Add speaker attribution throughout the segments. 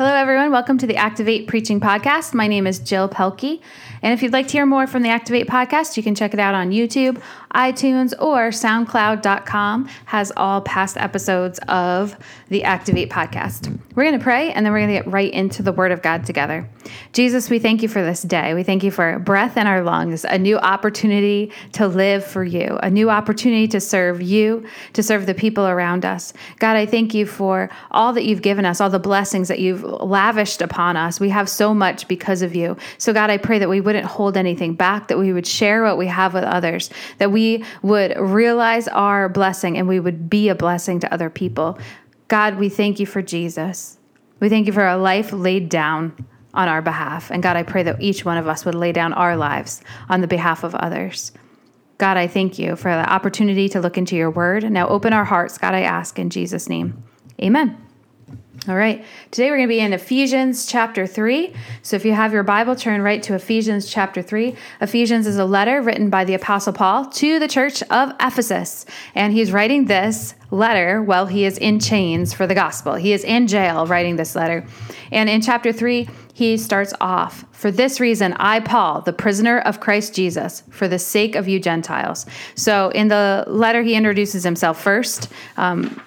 Speaker 1: Hello, everyone. Welcome to the Activate Preaching Podcast. My name is Jill Pelkey. And if you'd like to hear more from the Activate Podcast, you can check it out on YouTube, iTunes, or SoundCloud.com, has all past episodes of the Activate Podcast. We're going to pray and then we're going to get right into the Word of God together. Jesus, we thank you for this day. We thank you for breath in our lungs, a new opportunity to live for you, a new opportunity to serve you, to serve the people around us. God, I thank you for all that you've given us, all the blessings that you've lavished upon us. We have so much because of you. So, God, I pray that we wouldn't hold anything back, that we would share what we have with others, that we would realize our blessing and we would be a blessing to other people. God, we thank you for Jesus. We thank you for a life laid down on our behalf. And God, I pray that each one of us would lay down our lives on the behalf of others. God, I thank you for the opportunity to look into your word. Now open our hearts, God, I ask in Jesus' name. Amen. All right, today we're going to be in Ephesians chapter 3. So if you have your Bible, turn right to Ephesians chapter 3. Ephesians is a letter written by the Apostle Paul to the church of Ephesus. And he's writing this letter while he is in chains for the gospel. He is in jail writing this letter. And in chapter 3, he starts off For this reason, I, Paul, the prisoner of Christ Jesus, for the sake of you Gentiles. So in the letter, he introduces himself first. Um,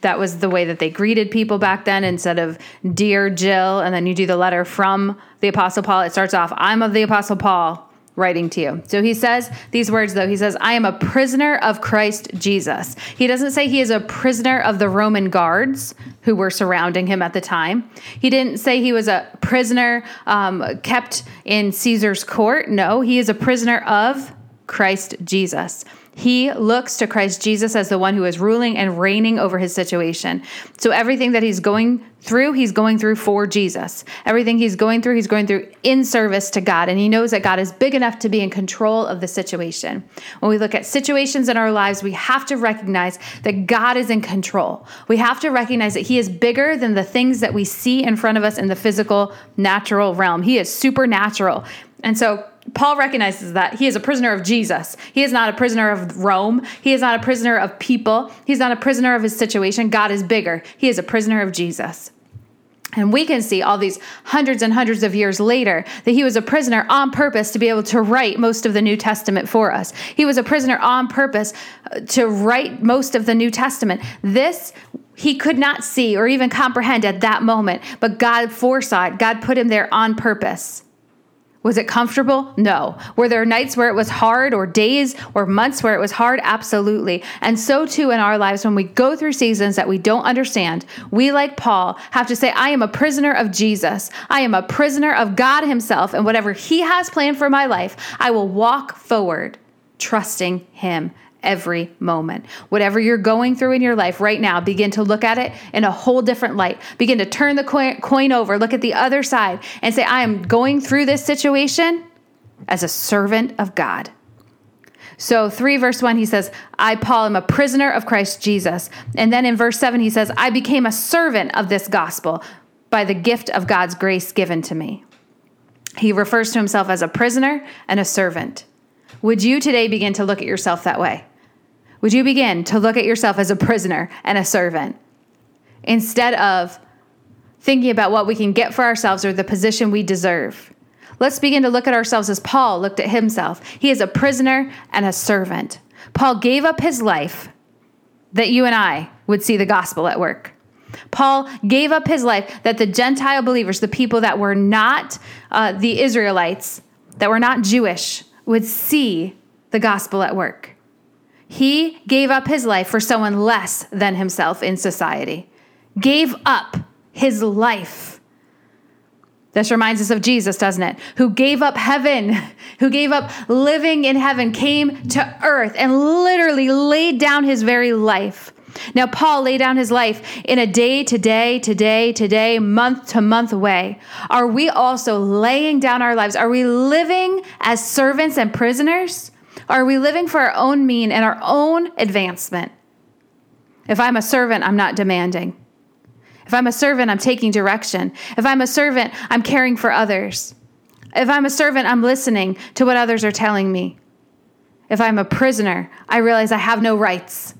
Speaker 1: that was the way that they greeted people back then instead of Dear Jill, and then you do the letter from the Apostle Paul. It starts off, I'm of the Apostle Paul writing to you. So he says these words, though. He says, I am a prisoner of Christ Jesus. He doesn't say he is a prisoner of the Roman guards who were surrounding him at the time. He didn't say he was a prisoner um, kept in Caesar's court. No, he is a prisoner of Christ Jesus. He looks to Christ Jesus as the one who is ruling and reigning over his situation. So everything that he's going through, he's going through for Jesus. Everything he's going through, he's going through in service to God. And he knows that God is big enough to be in control of the situation. When we look at situations in our lives, we have to recognize that God is in control. We have to recognize that he is bigger than the things that we see in front of us in the physical, natural realm. He is supernatural. And so, Paul recognizes that he is a prisoner of Jesus. He is not a prisoner of Rome. He is not a prisoner of people. He's not a prisoner of his situation. God is bigger. He is a prisoner of Jesus. And we can see all these hundreds and hundreds of years later that he was a prisoner on purpose to be able to write most of the New Testament for us. He was a prisoner on purpose uh, to write most of the New Testament. This he could not see or even comprehend at that moment, but God foresaw it. God put him there on purpose. Was it comfortable? No. Were there nights where it was hard, or days or months where it was hard? Absolutely. And so too in our lives, when we go through seasons that we don't understand, we, like Paul, have to say, I am a prisoner of Jesus. I am a prisoner of God Himself, and whatever He has planned for my life, I will walk forward trusting Him every moment. Whatever you're going through in your life right now, begin to look at it in a whole different light. Begin to turn the coin, over, look at the other side, and say, I am going through this situation as a servant of God. So, 3 verse 1, he says, I, Paul, am a prisoner of Christ Jesus. And then in verse 7, he says, I became a servant of this gospel by the gift of God's grace given to me. He refers to himself as a prisoner and a servant. Would you today begin to look at yourself that way? Would you begin to look at yourself as a prisoner and a servant instead of thinking about what we can get for ourselves or the position we deserve? Let's begin to look at ourselves as Paul looked at himself. He is a prisoner and a servant. Paul gave up his life that you and I would see the gospel at work. Paul gave up his life that the Gentile believers, the people that were not uh, the Israelites, that were not Jewish, would see the gospel at work. He gave up his life for someone less than himself in society, gave up his life. This reminds us of Jesus, doesn't it? Who gave up heaven, who gave up living in heaven, came to earth and literally laid down his very life. Now, Paul laid down his life in a day to day, to day, to day, month to month way. Are we also laying down our lives? Are we living as servants and prisoners? Are we living for our own mean and our own advancement? If I'm a servant, I'm not demanding. If I'm a servant, I'm taking direction. If I'm a servant, I'm caring for others. If I'm a servant, I'm listening to what others are telling me. If I'm a prisoner, I realize I have no rights.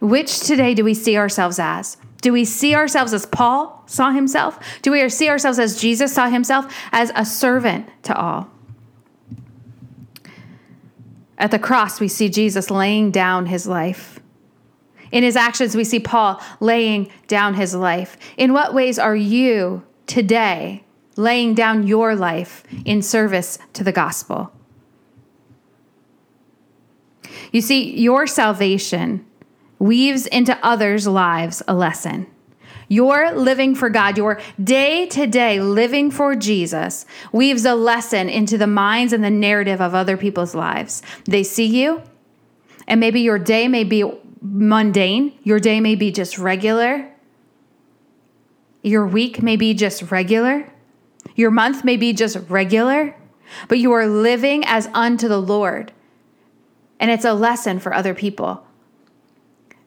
Speaker 1: Which today do we see ourselves as? Do we see ourselves as Paul saw himself? Do we see ourselves as Jesus saw himself, as a servant to all? At the cross, we see Jesus laying down his life. In his actions, we see Paul laying down his life. In what ways are you today laying down your life in service to the gospel? You see, your salvation weaves into others' lives a lesson. Your living for God, your day to day living for Jesus, weaves a lesson into the minds and the narrative of other people's lives. They see you, and maybe your day may be mundane, your day may be just regular, your week may be just regular, your month may be just regular, but you are living as unto the Lord. And it's a lesson for other people.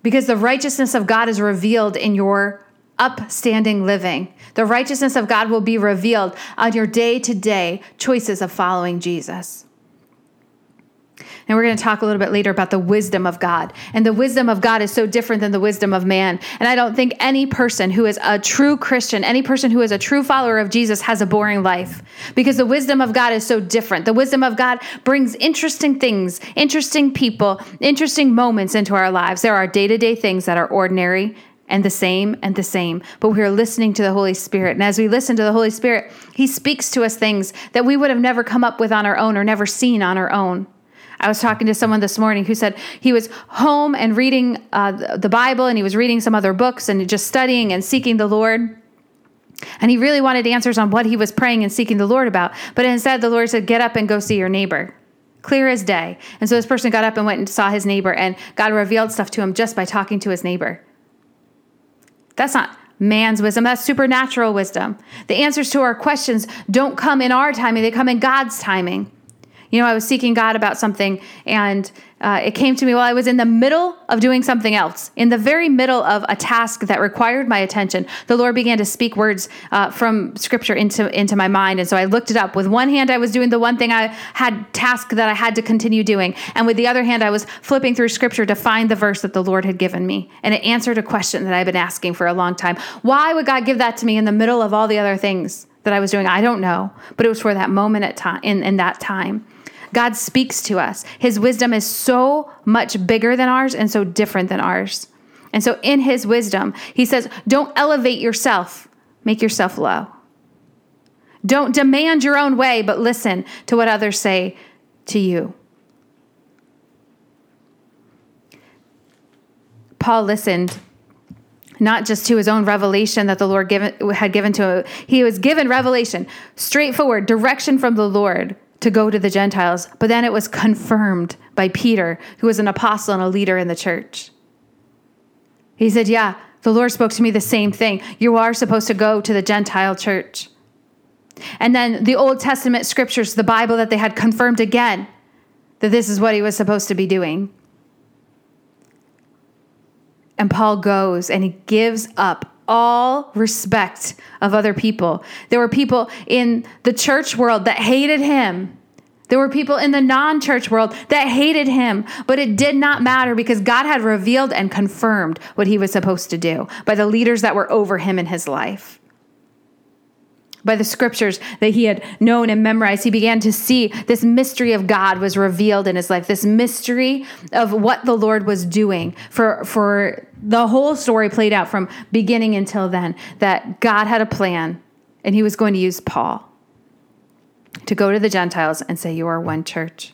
Speaker 1: Because the righteousness of God is revealed in your upstanding living. The righteousness of God will be revealed on your day to day choices of following Jesus. And we're going to talk a little bit later about the wisdom of God. And the wisdom of God is so different than the wisdom of man. And I don't think any person who is a true Christian, any person who is a true follower of Jesus, has a boring life because the wisdom of God is so different. The wisdom of God brings interesting things, interesting people, interesting moments into our lives. There are day to day things that are ordinary and the same and the same. But we are listening to the Holy Spirit. And as we listen to the Holy Spirit, He speaks to us things that we would have never come up with on our own or never seen on our own. I was talking to someone this morning who said he was home and reading uh, the Bible and he was reading some other books and just studying and seeking the Lord. And he really wanted answers on what he was praying and seeking the Lord about. But instead, the Lord said, Get up and go see your neighbor. Clear as day. And so this person got up and went and saw his neighbor, and God revealed stuff to him just by talking to his neighbor. That's not man's wisdom, that's supernatural wisdom. The answers to our questions don't come in our timing, they come in God's timing. You know, I was seeking God about something, and uh, it came to me while I was in the middle of doing something else, in the very middle of a task that required my attention. The Lord began to speak words uh, from Scripture into into my mind, and so I looked it up. With one hand, I was doing the one thing I had task that I had to continue doing, and with the other hand, I was flipping through Scripture to find the verse that the Lord had given me, and it answered a question that I've been asking for a long time. Why would God give that to me in the middle of all the other things? that I was doing. I don't know, but it was for that moment at time in, in that time. God speaks to us. His wisdom is so much bigger than ours and so different than ours. And so, in his wisdom, he says, Don't elevate yourself, make yourself low. Don't demand your own way, but listen to what others say to you. Paul listened not just to his own revelation that the Lord given, had given to him. He was given revelation, straightforward, direction from the Lord to go to the Gentiles, but then it was confirmed by Peter, who was an apostle and a leader in the church. He said, Yeah, the Lord spoke to me the same thing. You are supposed to go to the Gentile church. And then the Old Testament scriptures, the Bible that they had confirmed again that this is what he was supposed to be doing. And Paul goes and he gives up all respect of other people. There were people in the church world that hated him. There were people in the non church world that hated him, but it did not matter because God had revealed and confirmed what he was supposed to do by the leaders that were over him in his life by the scriptures that he had known and memorized, he began to see this mystery of God was revealed in his life, this mystery of what the Lord was doing for, for the whole story played out from beginning until then, that God had a plan and he was going to use Paul to go to the Gentiles and say, You are one church.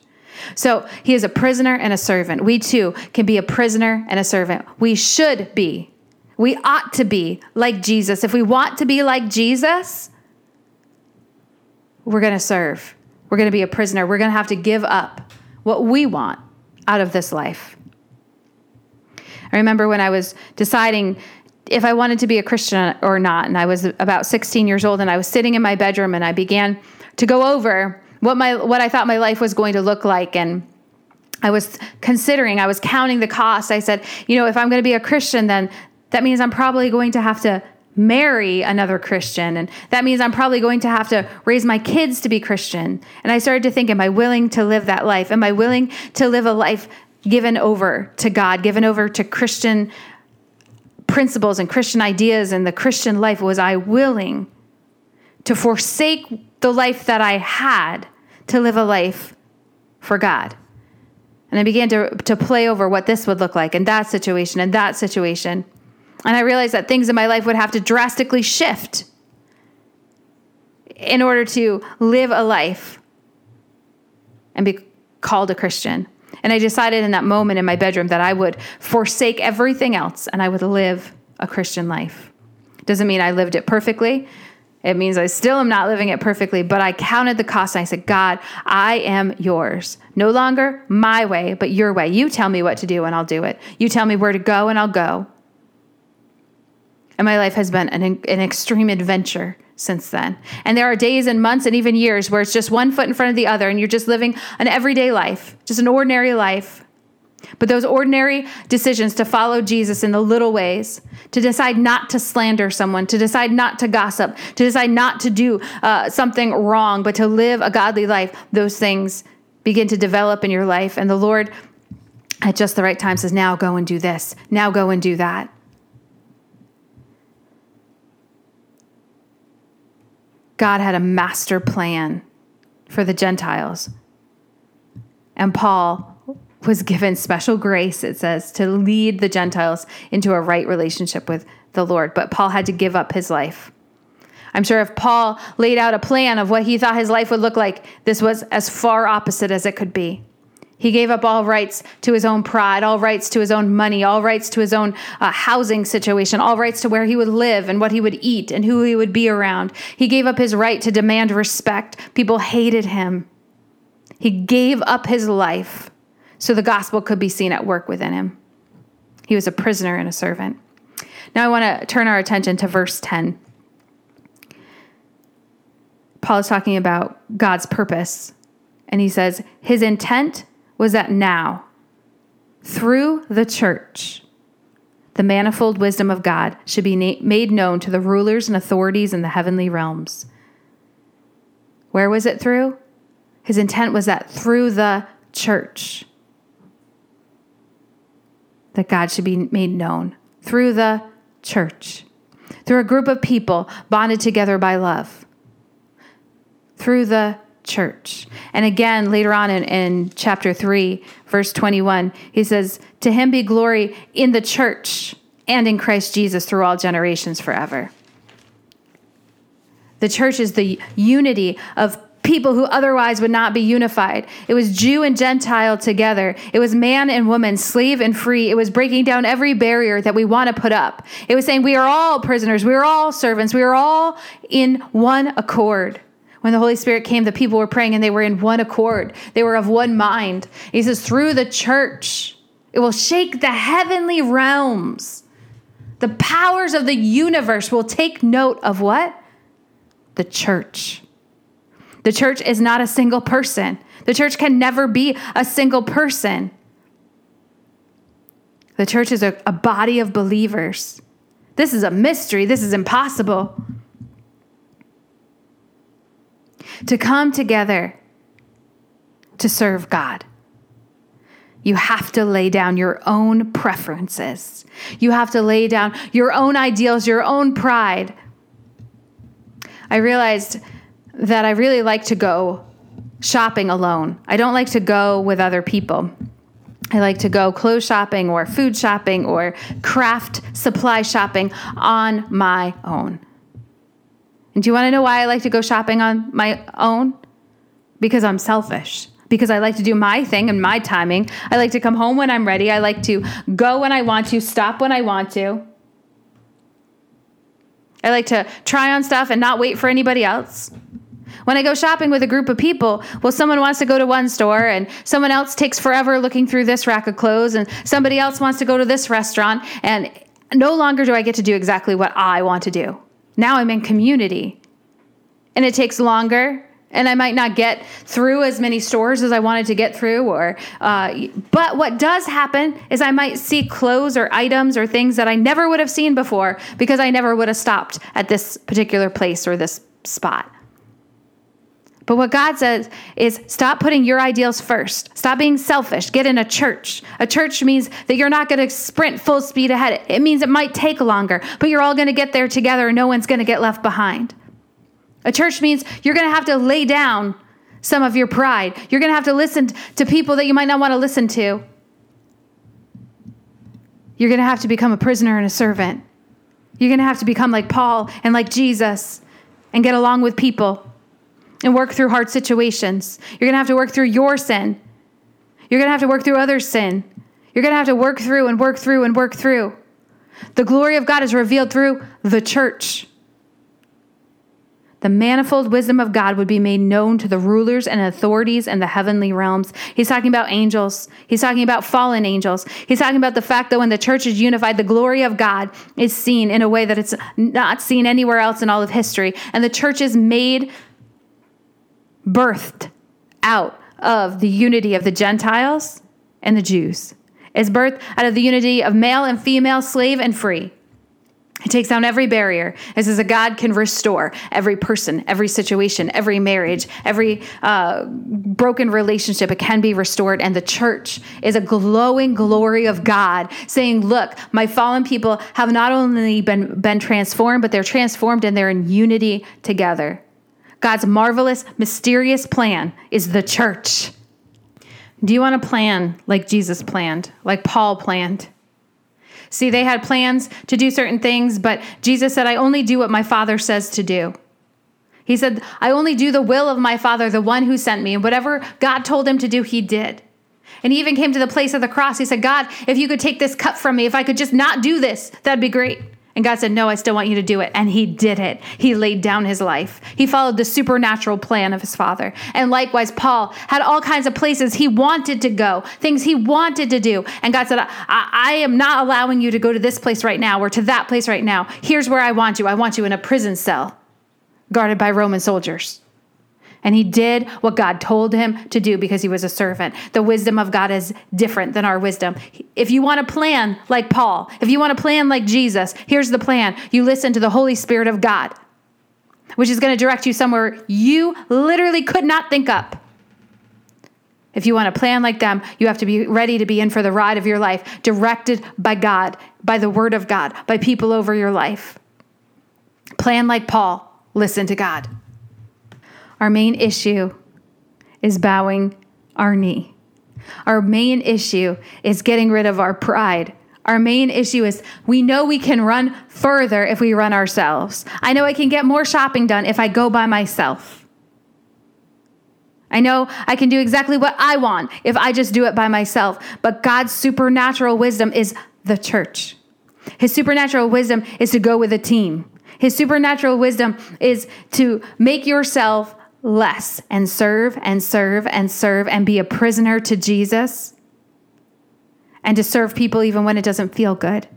Speaker 1: So he is a prisoner and a servant. We too can be a prisoner and a servant. We should be. We ought to be like Jesus. If we want to be like Jesus, we're going to serve. We're going to be a prisoner. We're going to have to give up what we want out of this life. I remember when I was deciding if I wanted to be a Christian or not, and I was about 16 years old, and I was sitting in my bedroom, and I began to go over what my what I thought my life was going to look like, and I was considering, I was counting the cost. I said, you know, if I'm going to be a Christian, then that means I'm probably going to have to marry another Christian. And that means I'm probably going to have to raise my kids to be Christian. And I started to think, am I willing to live that life? Am I willing to live a life given over to God, given over to Christian principles and Christian ideas and the Christian life? Was I willing to forsake the life that I had to live a life for God? And I began to, to play over what this would look like in that situation in that situation. And I realized that things in my life would have to drastically shift in order to live a life and be called a Christian. And I decided in that moment in my bedroom that I would forsake everything else and I would live a Christian life. Doesn't mean I lived it perfectly. It means I still am not living it perfectly, but I counted the cost and I said, God, I am yours. No longer my way, but your way. You tell me what to do and I'll do it. You tell me where to go and I'll go. And my life has been an, an extreme adventure since then. And there are days and months and even years where it's just one foot in front of the other and you're just living an everyday life, just an ordinary life. But those ordinary decisions to follow Jesus in the little ways, to decide not to slander someone, to decide not to gossip, to decide not to do uh, something wrong, but to live a godly life, those things begin to develop in your life. And the Lord, at just the right time, says, Now go and do this. Now go and do that. God had a master plan for the Gentiles. And Paul was given special grace, it says, to lead the Gentiles into a right relationship with the Lord. But Paul had to give up his life. I'm sure if Paul laid out a plan of what he thought his life would look like, this was as far opposite as it could be. He gave up all rights to his own pride, all rights to his own money, all rights to his own uh, housing situation, all rights to where he would live and what he would eat and who he would be around. He gave up his right to demand respect. People hated him. He gave up his life so the gospel could be seen at work within him. He was a prisoner and a servant. Now I want to turn our attention to verse 10. Paul is talking about God's purpose, and he says, His intent was that now, through the church, the manifold wisdom of God should be na- made known to the rulers and authorities in the heavenly realms. Where was it through? His intent was that through the church, that God should be made known through the church, through a group of people bonded together by love, through the church. And again, later on in, in chapter 3, verse 21, he says, To him be glory in the church and in Christ Jesus through all generations forever. The church is the unity of people who otherwise would not be unified. It was Jew and Gentile together. It was man and woman, slave and free. It was breaking down every barrier that we want to put up. It was saying we are all prisoners, we are all servants, we are all in one accord. When the Holy Spirit came, the people were praying and they were in one accord. They were of one mind. He says, through the church, it will shake the heavenly realms. The powers of the universe will take note of what? The church. The church is not a single person. The church can never be a single person. The church is a, a body of believers. This is a mystery. This is impossible to come together to serve God. You have to lay down your own preferences. You have to lay down your own ideals, your own pride. I realized that I really like to go shopping alone. I don't like to go with other people. I like to go clothes shopping or food shopping or craft supply shopping on my own. And do you want to know why I like to go shopping on my own? Because I'm selfish. Because I like to do my thing and my timing. I like to come home when I'm ready. I like to go when I want to, stop when I want to. I like to try on stuff and not wait for anybody else. When I go shopping with a group of people, well, someone wants to go to one store and someone else takes forever looking through this rack of clothes and somebody else wants to go to this restaurant. And no longer do I get to do exactly what I want to do. Now I'm in community. And it takes longer and I might not get through as many stores as I wanted to get through. Or, uh, but what does happen is I might see clothes or items or things that I never would have seen before because I never would have stopped at this particular place or this spot. But what God says is stop putting your ideals first. Stop being selfish. Get in a church. A church means that you're not going to sprint full speed ahead. It means it might take longer, but you're all going to get there together and no one's going to get left behind. A church means you're going to have to lay down some of your pride. You're going to have to listen to people that you might not want to listen to. You're going to have to become a prisoner and a servant. You're going to have to become like Paul and like Jesus and get along with people and work through hard situations. You're going to have to work through your sin. You're going to have to work through others' sin. You're going to have to work through and work through and work through. The glory of God is revealed through the church. The manifold wisdom of God would be made known to the rulers and authorities in the heavenly realms. He's talking about angels. He's talking about fallen angels. He's talking about the fact that when the church is unified, the glory of God is seen in a way that it's not seen anywhere else in all of history. And the church is made birthed out of the unity of the Gentiles and the Jews. Is birthed out of the unity of male and female, slave and free. It takes down every barrier. It says that God can restore every person, every situation, every marriage, every uh, broken relationship. It can be restored. And the church is a glowing glory of God saying, Look, my fallen people have not only been, been transformed, but they're transformed and they're in unity together. God's marvelous, mysterious plan is the church. Do you want to plan like Jesus planned, like Paul planned? See, they had plans to do certain things, but Jesus said, I only do what my Father says to do. He said, I only do the will of my Father, the one who sent me. And whatever God told him to do, he did. And he even came to the place of the cross. He said, God, if you could take this cup from me, if I could just not do this, that'd be great. And God said, No, I still want you to do it. And he did it. He laid down his life. He followed the supernatural plan of his father. And likewise, Paul had all kinds of places he wanted to go, things he wanted to do. And God said, I, I am not allowing you to go to this place right now or to that place right now. Here's where I want you. I want you in a prison cell guarded by Roman soldiers. And he did what God told him to do because he was a servant. The wisdom of God is different than our wisdom. If you want to plan like Paul, if you want to plan like Jesus, here's the plan you listen to the Holy Spirit of God, which is going to direct you somewhere you literally could not think up. If you want to plan like them, you have to be ready to be in for the ride of your life, directed by God, by the word of God, by people over your life. Plan like Paul, listen to God. Our main issue is bowing our knee. Our main issue is getting rid of our pride. Our main issue is we know we can run further if we run ourselves. I know I can get more shopping done if I go by myself. I know I can do exactly what I want if I just do it by myself. But God's supernatural wisdom is the church. His supernatural wisdom is to go with a team. His supernatural wisdom is to make yourself less and serve and serve and serve and be a prisoner to Jesus and to serve people even when it doesn't feel good,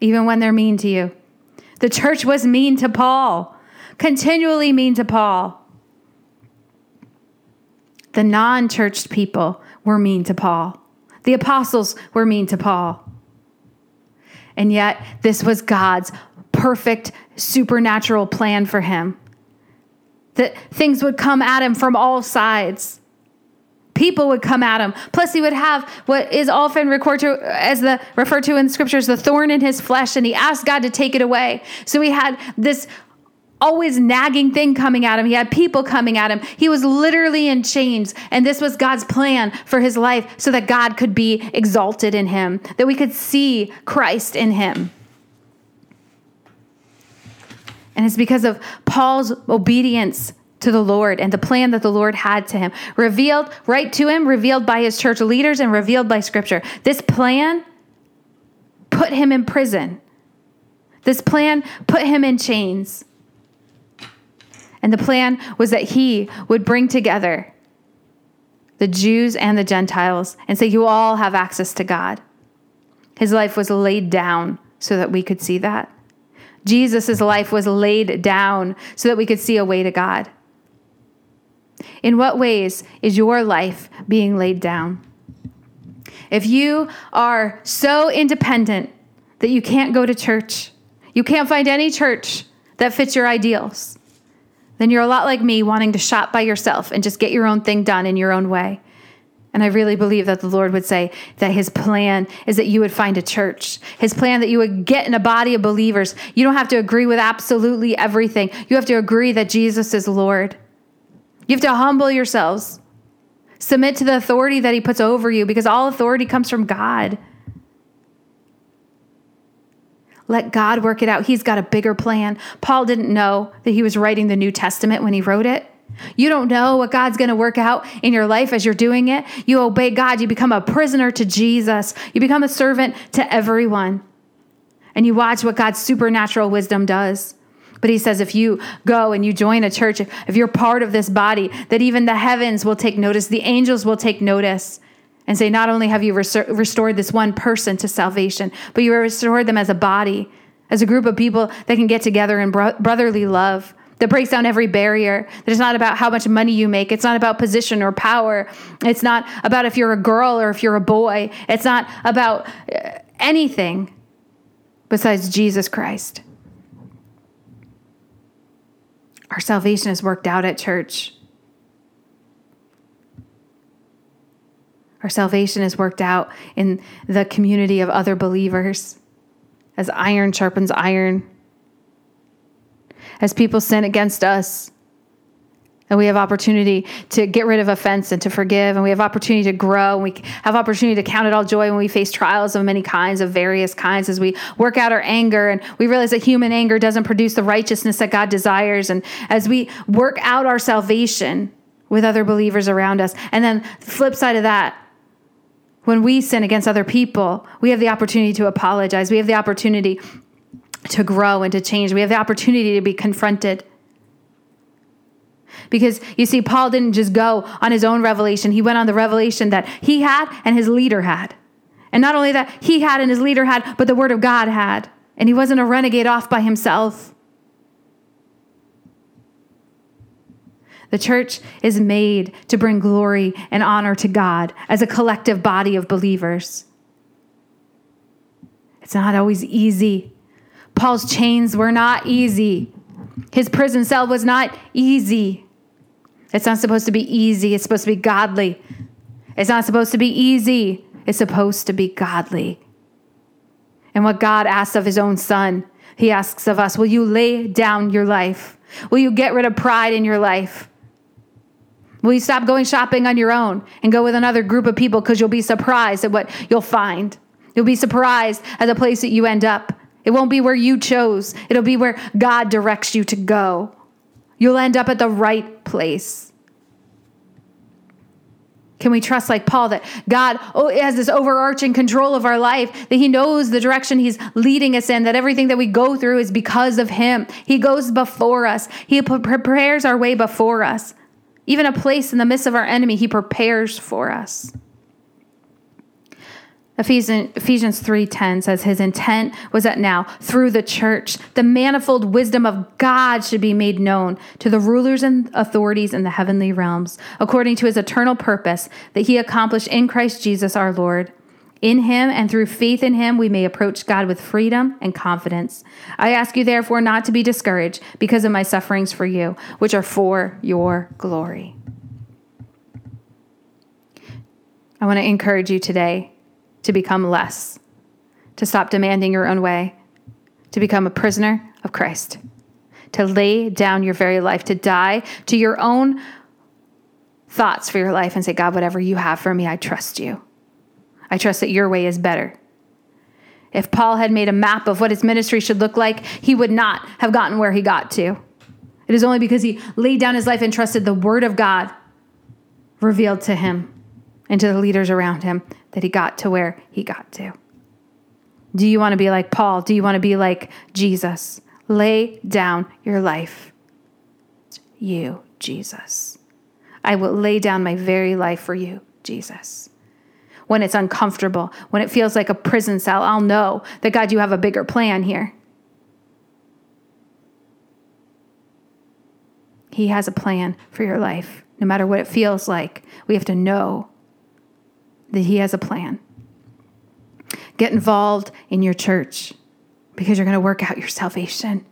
Speaker 1: even when they're mean to you. The church was mean to Paul, continually mean to Paul. The non churched people were mean to Paul. The apostles were mean to Paul. And yet, this was God's perfect supernatural plan for him that things would come at him from all sides. People would come at him. Plus, he would have what is often referred to as the referred to in scriptures, the thorn in his flesh, and he asked God to take it away. So he had this always nagging thing coming at him. He had people coming at him. He was literally in chains. And this was God's plan for his life so that God could be exalted in him, that we could see Christ in him. And it's because of Paul's obedience to the Lord and the plan that the Lord had to him, revealed right to him, revealed by his church leaders, and revealed by scripture. This plan put him in prison. This plan put him in chains. And the plan was that he would bring together the Jews and the Gentiles and say, You all have access to God. His life was laid down so that we could see that. Jesus' life was laid down so that we could see a way to God. In what ways is your life being laid down? If you are so independent that you can't go to church, you can't find any church that fits your ideals, then you're a lot like me wanting to shop by yourself and just get your own thing done in your own way. And I really believe that the Lord would say that his plan is that you would find a church. His plan that you would get in a body of believers. You don't have to agree with absolutely everything. You have to agree that Jesus is Lord. You have to humble yourselves. Submit to the authority that he puts over you because all authority comes from God. Let God work it out. He's got a bigger plan. Paul didn't know that he was writing the New Testament when he wrote it. You don't know what God's going to work out in your life as you're doing it. You obey God. You become a prisoner to Jesus. You become a servant to everyone. And you watch what God's supernatural wisdom does. But he says, if you go and you join a church, if you're part of this body, that even the heavens will take notice, the angels will take notice and say, not only have you restored this one person to salvation, but you restored them as a body, as a group of people that can get together in bro- brotherly love that breaks down every barrier. That it's not about how much money you make. It's not about position or power. It's not about if you're a girl or if you're a boy. It's not about uh, anything besides Jesus Christ. Our salvation is worked out at church. Our salvation is worked out in the community of other believers as iron sharpens iron as people sin against us. And we have opportunity to get rid of offense and to forgive. And we have opportunity to grow. And we have opportunity to count it all joy when we face trials of many kinds, of various kinds, as we work out our anger. And we realize that human anger doesn't produce the righteousness that God desires. And as we work out our salvation with other believers around us. And then the flip side of that, when we sin against other people, we have the opportunity to apologize. We have the opportunity to grow and to change. We have the opportunity to be confronted. Because you see, Paul didn't just go on his own revelation, he went on the revelation that he had and his leader had. And not only that he had and his leader had, but the word of God had. And he wasn't a renegade off by himself. The church is made to bring glory and honor to God as a collective body of believers. It's not always easy. Paul's chains were not easy. His prison cell was not easy. It's not supposed to be easy, it's supposed to be godly. It's not supposed to be easy, it's supposed to be godly. And what God asks of his own son, he asks of us Will you lay down your life? Will you get rid of pride in your life? Will you stop going shopping on your own and go with another group of people because you'll be surprised at what you'll find? You'll be surprised at the place that you end up. It won't be where you chose, it'll be where God directs you to go. You'll end up at the right place. Can we trust, like Paul, that God oh, has this overarching control of our life, that He knows the direction He's leading us in, that everything that we go through is because of Him? He goes before us, He prepares our way before us. Even a place in the midst of our enemy, He prepares for us. Ephesians, Ephesians 3:10 says his intent was that now through the church the manifold wisdom of God should be made known to the rulers and authorities in the heavenly realms according to his eternal purpose that he accomplished in Christ Jesus our Lord. In him and through faith in him we may approach God with freedom and confidence. I ask you therefore not to be discouraged because of my sufferings for you, which are for your glory. I want to encourage you today to become less, to stop demanding your own way, to become a prisoner of Christ, to lay down your very life, to die to your own thoughts for your life and say, God, whatever you have for me, I trust you. I trust that your way is better. If Paul had made a map of what his ministry should look like, he would not have gotten where he got to. It is only because he laid down his life and trusted the word of God revealed to him and to the leaders around him that he got to where he got to. Do you want to be like Paul? Do you want to be like Jesus? Lay down your life. You, Jesus. I will lay down my very life for you, Jesus. When it's uncomfortable, when it feels like a prison cell, I'll know that God, you have a bigger plan here. He has a plan for your life, no matter what it feels like. We have to know that He has a plan. Get involved in your church because you're going to work out your salvation.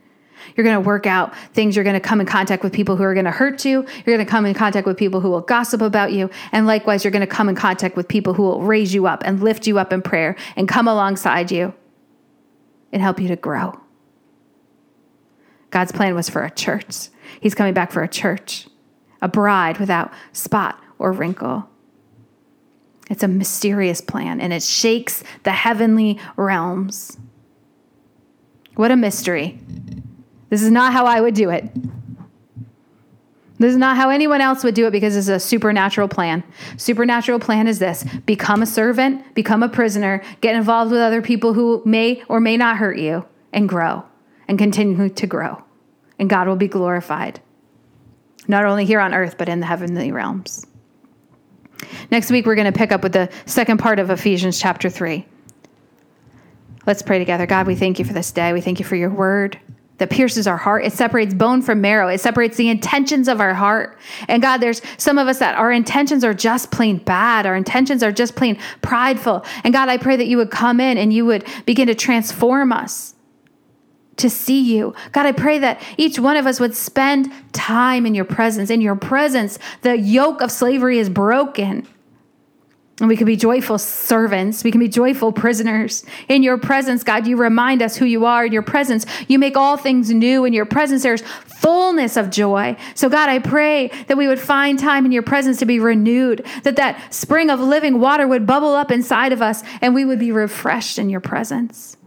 Speaker 1: You're going to work out things. You're going to come in contact with people who are going to hurt you. You're going to come in contact with people who will gossip about you. And likewise, you're going to come in contact with people who will raise you up and lift you up in prayer and come alongside you and help you to grow. God's plan was for a church. He's coming back for a church, a bride without spot or wrinkle. It's a mysterious plan and it shakes the heavenly realms. What a mystery. This is not how I would do it. This is not how anyone else would do it because it's a supernatural plan. Supernatural plan is this become a servant, become a prisoner, get involved with other people who may or may not hurt you, and grow and continue to grow. And God will be glorified, not only here on earth, but in the heavenly realms. Next week, we're going to pick up with the second part of Ephesians chapter 3. Let's pray together. God, we thank you for this day. We thank you for your word that pierces our heart. It separates bone from marrow. It separates the intentions of our heart. And God, there's some of us that our intentions are just plain bad. Our intentions are just plain prideful. And God, I pray that you would come in and you would begin to transform us to see you. God, I pray that each one of us would spend time in your presence. In your presence, the yoke of slavery is broken. And we can be joyful servants. We can be joyful prisoners. In your presence, God, you remind us who you are. In your presence, you make all things new. In your presence, there's fullness of joy. So, God, I pray that we would find time in your presence to be renewed, that that spring of living water would bubble up inside of us, and we would be refreshed in your presence.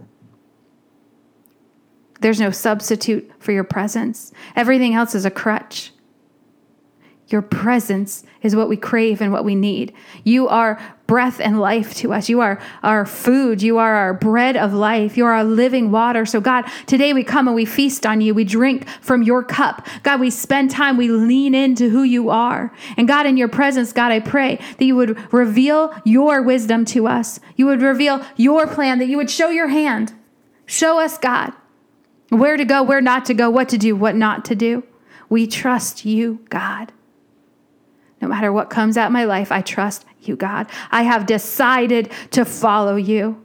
Speaker 1: There's no substitute for your presence. Everything else is a crutch. Your presence is what we crave and what we need. You are breath and life to us. You are our food. You are our bread of life. You are our living water. So, God, today we come and we feast on you. We drink from your cup. God, we spend time, we lean into who you are. And God, in your presence, God, I pray that you would reveal your wisdom to us. You would reveal your plan, that you would show your hand. Show us, God, where to go, where not to go, what to do, what not to do. We trust you, God. No matter what comes at my life, I trust you, God. I have decided to follow you.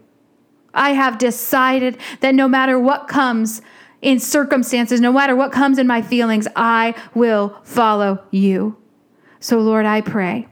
Speaker 1: I have decided that no matter what comes in circumstances, no matter what comes in my feelings, I will follow you. So, Lord, I pray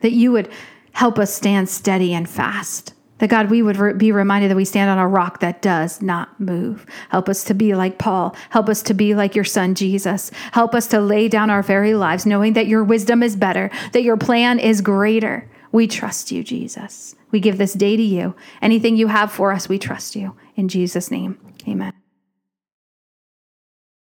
Speaker 1: that you would help us stand steady and fast. That God, we would be reminded that we stand on a rock that does not move. Help us to be like Paul. Help us to be like your son, Jesus. Help us to lay down our very lives, knowing that your wisdom is better, that your plan is greater. We trust you, Jesus. We give this day to you. Anything you have for us, we trust you. In Jesus' name, amen.